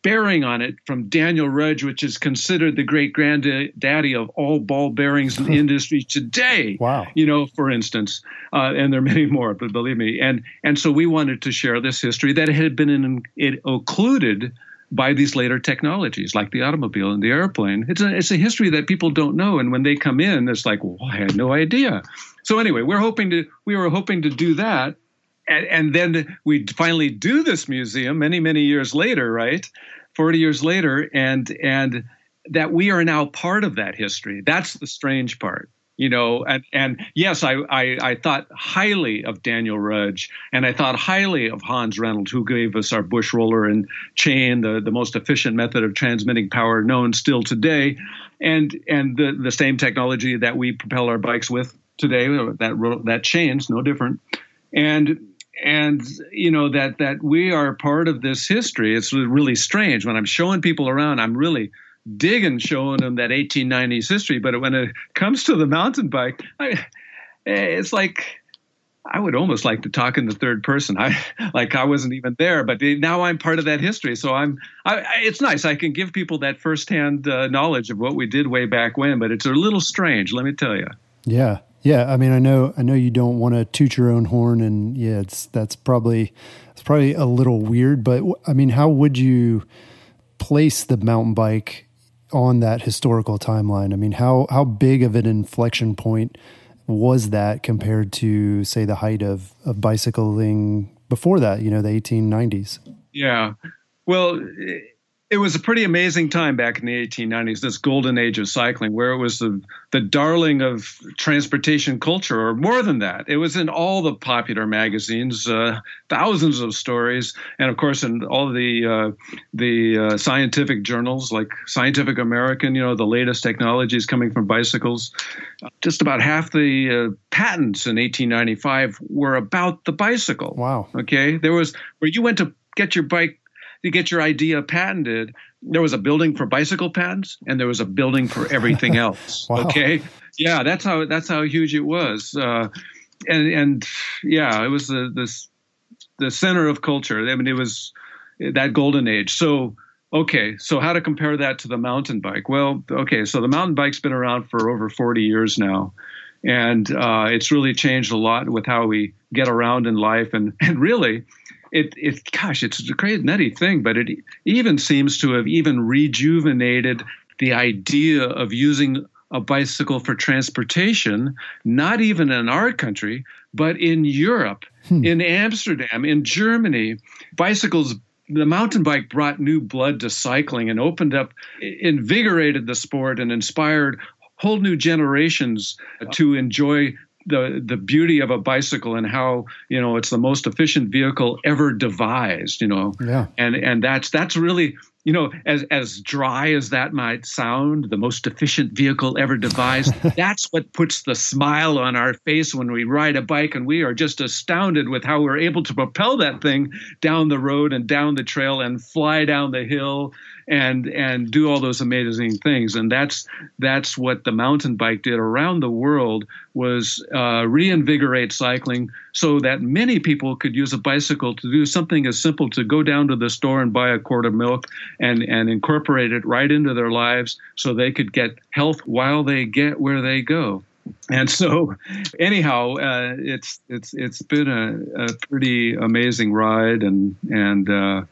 bearing on it from Daniel Rudge, which is considered the great granddaddy of all ball bearings in the industry today. Wow. You know, for instance, uh, and there are many more, but believe me. And and so we wanted to share this history that had been in, it occluded by these later technologies like the automobile and the airplane. It's a, it's a history that people don't know. And when they come in, it's like, well, I had no idea. So anyway, we're hoping to, we were hoping to do that. And, and then we finally do this museum many, many years later, right? 40 years later. And, and that we are now part of that history. That's the strange part you know and, and yes I, I, I thought highly of daniel rudge and i thought highly of hans reynolds who gave us our bush roller and chain the, the most efficient method of transmitting power known still today and and the, the same technology that we propel our bikes with today that that chain's no different. And and you know that that we are part of this history. It's really strange. When i'm showing people around i'm really digging showing them that 1890s history. But when it comes to the mountain bike, I, it's like I would almost like to talk in the third person. I like I wasn't even there, but now I'm part of that history. So I'm. I, it's nice. I can give people that firsthand uh, knowledge of what we did way back when. But it's a little strange, let me tell you. Yeah, yeah. I mean, I know, I know you don't want to toot your own horn, and yeah, it's that's probably it's probably a little weird. But I mean, how would you place the mountain bike on that historical timeline? I mean, how how big of an inflection point was that compared to say the height of of bicycling before that? You know, the 1890s. Yeah, well. It- was a pretty amazing time back in the 1890s, this golden age of cycling, where it was the, the darling of transportation culture, or more than that. It was in all the popular magazines, uh, thousands of stories, and of course in all the uh, the uh, scientific journals like Scientific American. You know, the latest technologies coming from bicycles. Just about half the uh, patents in 1895 were about the bicycle. Wow. Okay, there was where you went to get your bike to get your idea patented, there was a building for bicycle patents and there was a building for everything [LAUGHS] else. wow. Okay, yeah, that's how that's how huge it was, uh, and and yeah, it was the this the center of culture. I mean, it was that golden age. So okay, so how to compare that to the mountain bike? Well, okay, so the mountain bike's been around for over 40 years now. And uh, it's really changed a lot with how we get around in life. And, and really, it, it gosh, it's a crazy nutty thing, but it even seems to have even rejuvenated the idea of using a bicycle for transportation, not even in our country, but in Europe, hmm. in Amsterdam, in Germany. Bicycles, the mountain bike brought new blood to cycling and opened up, invigorated the sport and inspired whole new generations to enjoy the the beauty of a bicycle and how you know it's the most efficient vehicle ever devised you know? Yeah. And and that's that's really you know as as dry as that might sound the most efficient vehicle ever devised [LAUGHS] that's what puts the smile on our face when we ride a bike and we are just astounded with how we're able to propel that thing down the road and down the trail and fly down the hill and and do all those amazing things. And that's that's what the mountain bike did around the world was uh, reinvigorate cycling so that many people could use a bicycle to do something as simple to go down to the store and buy a quart of milk and and incorporate it right into their lives so they could get health while they get where they go and so anyhow uh, it's it's it's been a, a, pretty amazing ride and and uh,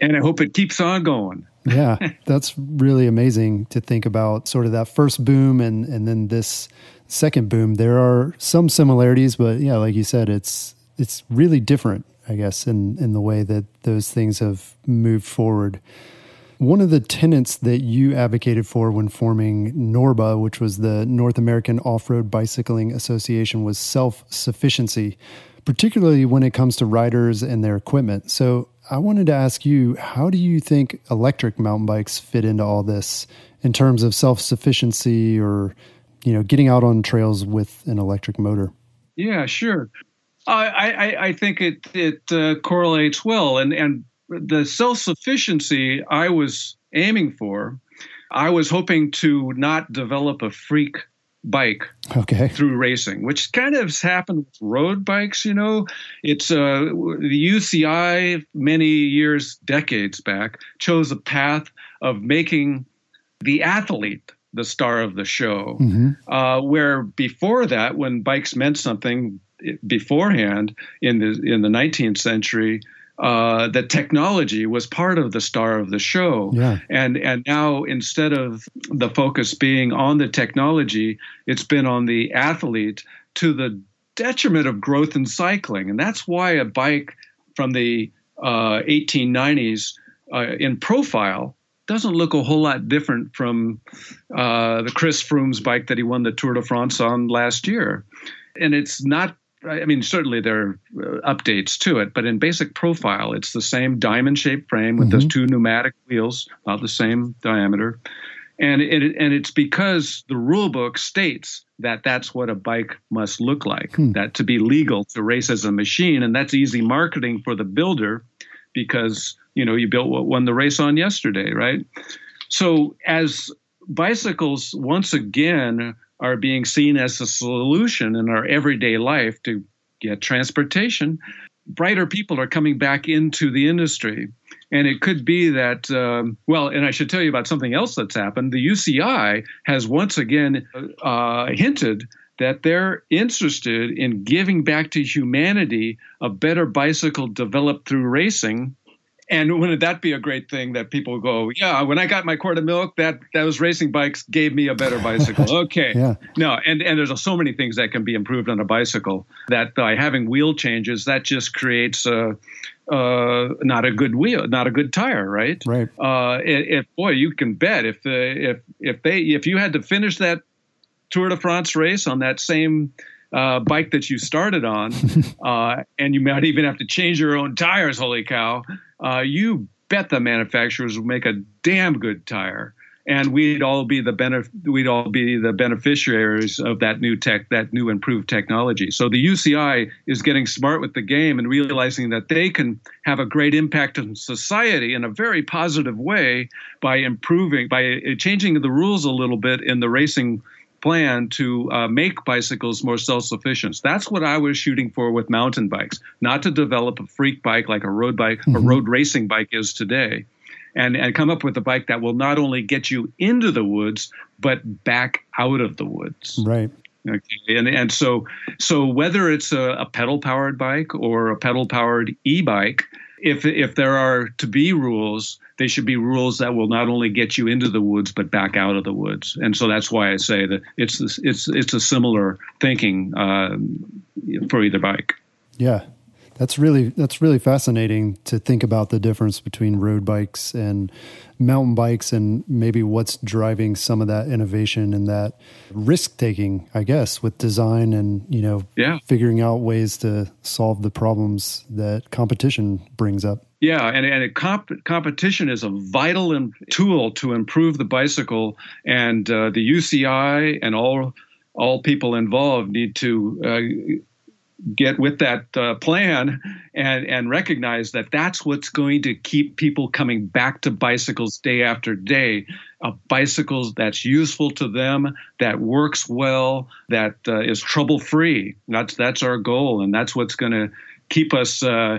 and I hope it keeps on going. [LAUGHS] yeah, that's really amazing to think about sort of that first boom and and then this second boom. There are some similarities, but yeah, like you said, it's it's really different, I guess, in in the way that those things have moved forward. One of the tenets that you advocated for when forming NORBA, which was the North American Off Road Bicycling Association, was self sufficiency, particularly when it comes to riders and their equipment. So, I wanted to ask you, how do you think electric mountain bikes fit into all this in terms of self sufficiency or, you know, getting out on trails with an electric motor? Yeah, sure. I, I, I think it it uh, correlates well, and and the self sufficiency I was aiming for, I was hoping to not develop a freak bike okay. through racing, which kind of has happened with road bikes. You know, it's uh, the UCI many years, decades back, chose a path of making the athlete the star of the show, mm-hmm. uh, where before that, when bikes meant something beforehand in the in the 19th century, uh, the technology was part of the star of the show. Yeah. And and now instead of the focus being on the technology, it's been on the athlete to the detriment of growth in cycling. And that's why a bike from the uh, 1890s uh, in profile doesn't look a whole lot different from uh, the Chris Froome's bike that he won the Tour de France on last year. And it's not I mean, certainly there are uh, updates to it, but in basic profile, it's the same diamond shaped frame with mm-hmm. those two pneumatic wheels, about the same diameter. And it, and it's because the rule book states that that's what a bike must look like, hmm. that to be legal to race as a machine. And that's easy marketing for the builder because, you know, you built what won the race on yesterday, right? So as bicycles once again are being seen as a solution in our everyday life to get transportation, brighter people are coming back into the industry. And it could be that, um, well, and I should tell you about something else that's happened. The UCI has once again uh, hinted that they're interested in giving back to humanity a better bicycle developed through racing and wouldn't that be a great thing that people go, yeah, when I got my quart of milk, that those racing bikes gave me a better bicycle. [LAUGHS] Okay. yeah. No, and, and there's so many things that can be improved on a bicycle that by having wheel changes, that just creates a, uh, not a good wheel, not a good tire, right? Right. Uh, if boy, you can bet if the if if they if you had to finish that Tour de France race on that same uh, bike that you started on, [LAUGHS] uh, and you might even have to change your own tires. Holy cow! Uh, you bet the manufacturers will make a damn good tire, and we'd all be the benef- we'd all be the beneficiaries of that new tech, that new improved technology. So the UCI is getting smart with the game and realizing that they can have a great impact on society in a very positive way by improving, by changing the rules a little bit in the racing plan to uh, make bicycles more self-sufficient. That's what I was shooting for with mountain bikes, not to develop a freak bike like a road bike mm-hmm. or road racing bike is today. And, and come up with a bike that will not only get you into the woods, but back out of the woods. Right. Okay. And, and so, so whether it's a, a pedal powered bike or a pedal powered e bike, if if there are to be rules, they should be rules that will not only get you into the woods but back out of the woods. And so that's why I say that it's it's it's a similar thinking uh, for either bike. Yeah, that's really that's really fascinating to think about the difference between road bikes and mountain bikes and maybe what's driving some of that innovation and that risk taking, I guess, with design and, you know, yeah. figuring out ways to solve the problems that competition brings up. Yeah, and, and comp- competition is a vital tool to improve the bicycle, and uh, the UCI and all all people involved need to uh, get with that uh, plan and and recognize that that's what's going to keep people coming back to bicycles day after day. A bicycle that's useful to them that works well that uh, is trouble free that's that's our goal and that's what's going to keep us uh,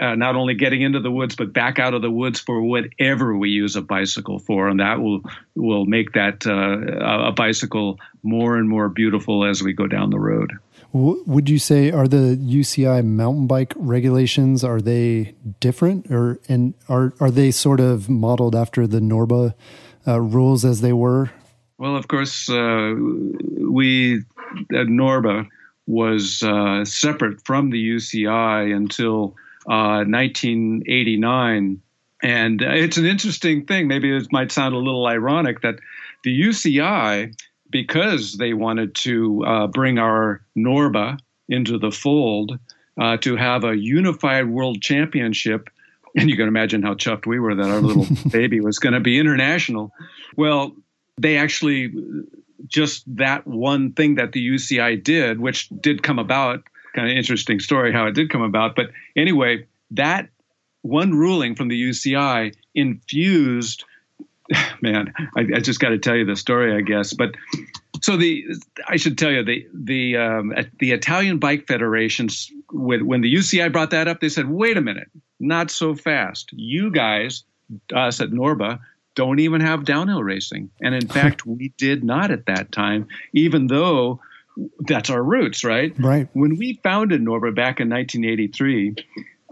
uh, not only getting into the woods but back out of the woods for whatever we use a bicycle for, and that will will make that uh, a bicycle more and more beautiful as we go down the road. Would you say are the UCI mountain bike regulations are they different or and are are they sort of modeled after the Norba uh, rules as they were? Well, of course, uh, we at Norba was uh, separate from the UCI until 1989, uh, and it's an interesting thing. Maybe it might sound a little ironic that the UCI because they wanted to uh, bring our Norba into the fold uh, to have a unified world championship. And you can imagine how chuffed we were that our little [LAUGHS] baby was going to be international. Well, they actually just that one thing that the UCI did, which did come about, kind of interesting story how it did come about. But anyway, that one ruling from the UCI infused [SIGHS] man, I, I just got to tell you the story, I guess. But so the I should tell you the the um, the Italian Bike Federations when when the UCI brought that up, they said, "Wait a minute, not so fast. You guys, us at Norba." Don't even have downhill racing. And in [LAUGHS] fact, we did not at that time, even though that's our roots, right? Right. When we founded Norba back in 1983,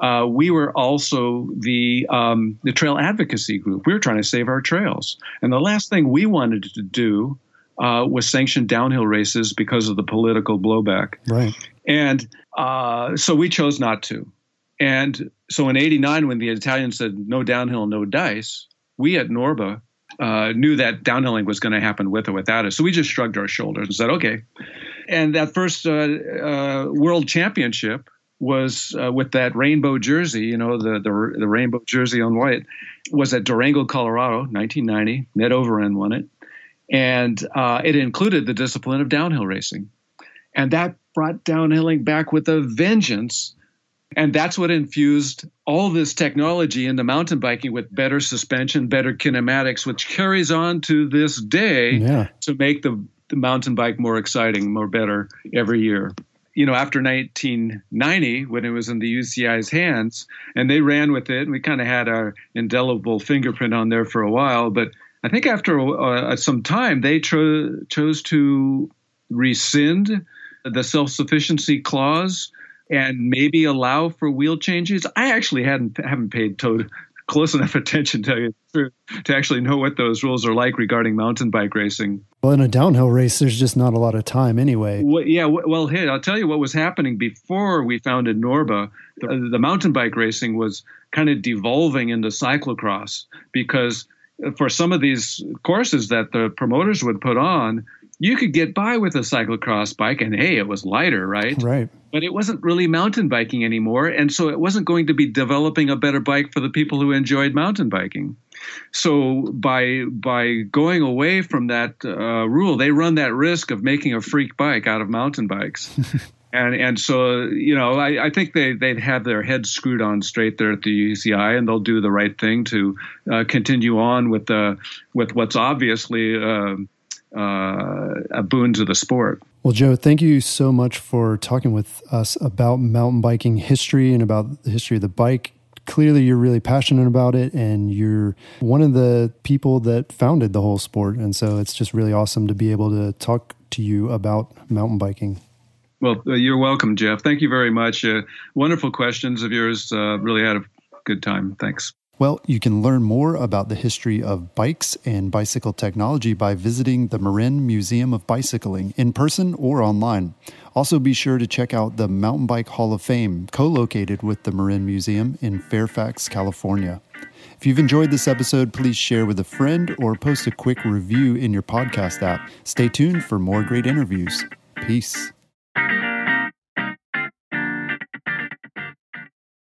uh, we were also the um, the trail advocacy group. We were trying to save our trails, and the last thing we wanted to do uh, was sanction downhill races because of the political blowback. Right. And uh, so we chose not to. And so in '89, when the Italians said no downhill, no dice, we at Norba uh, knew that downhilling was going to happen with or without us. So we just shrugged our shoulders and said, okay. And that first uh, uh, world championship was uh, with that rainbow jersey, you know, the, the, the rainbow jersey on white, was at Durango, Colorado, 1990. Ned Overend won it, and uh, it included the discipline of downhill racing, and that brought downhilling back with a vengeance. And that's what infused all this technology into mountain biking with better suspension, better kinematics, which carries on to this day yeah. to make the, the mountain bike more exciting, more better every year you know, after 1990, when it was in the UCI's hands, and they ran with it, and we kind of had our indelible fingerprint on there for a while. But I think after uh, some time, they chose to rescind the self sufficiency clause and maybe allow for wheel changes. I actually hadn't haven't paid to- close enough [LAUGHS] attention to to actually know what those rules are like regarding mountain bike racing. Well, in a downhill race, there's just not a lot of time anyway. Well, yeah, well, hey, I'll tell you what was happening before we founded Norba. The, the mountain bike racing was kind of devolving into cyclocross because for some of these courses that the promoters would put on, you could get by with a cyclocross bike, and hey, it was lighter, right? Right. But it wasn't really mountain biking anymore, and so it wasn't going to be developing a better bike for the people who enjoyed mountain biking. So by by going away from that uh, rule, they run that risk of making a freak bike out of mountain bikes. [LAUGHS] and and so you know I, I think they they'd have their heads screwed on straight there at the UCI and they'll do the right thing to uh, continue on with the with what's obviously uh, uh, a boon to the sport. Well, Joe, thank you so much for talking with us about mountain biking history and about the history of the bike. Clearly, you're really passionate about it, and you're one of the people that founded the whole sport. And so it's just really awesome to be able to talk to you about mountain biking. Well, uh, you're welcome, Jeff. Thank you very much. Uh, wonderful questions of yours. Uh, really had a good time. Thanks. Well, you can learn more about the history of bikes and bicycle technology by visiting the Marin Museum of Bicycling in person or online. Also, be sure to check out the Mountain Bike Hall of Fame, co located with the Marin Museum in Fairfax, California. If you've enjoyed this episode, please share with a friend or post a quick review in your podcast app. Stay tuned for more great interviews. Peace.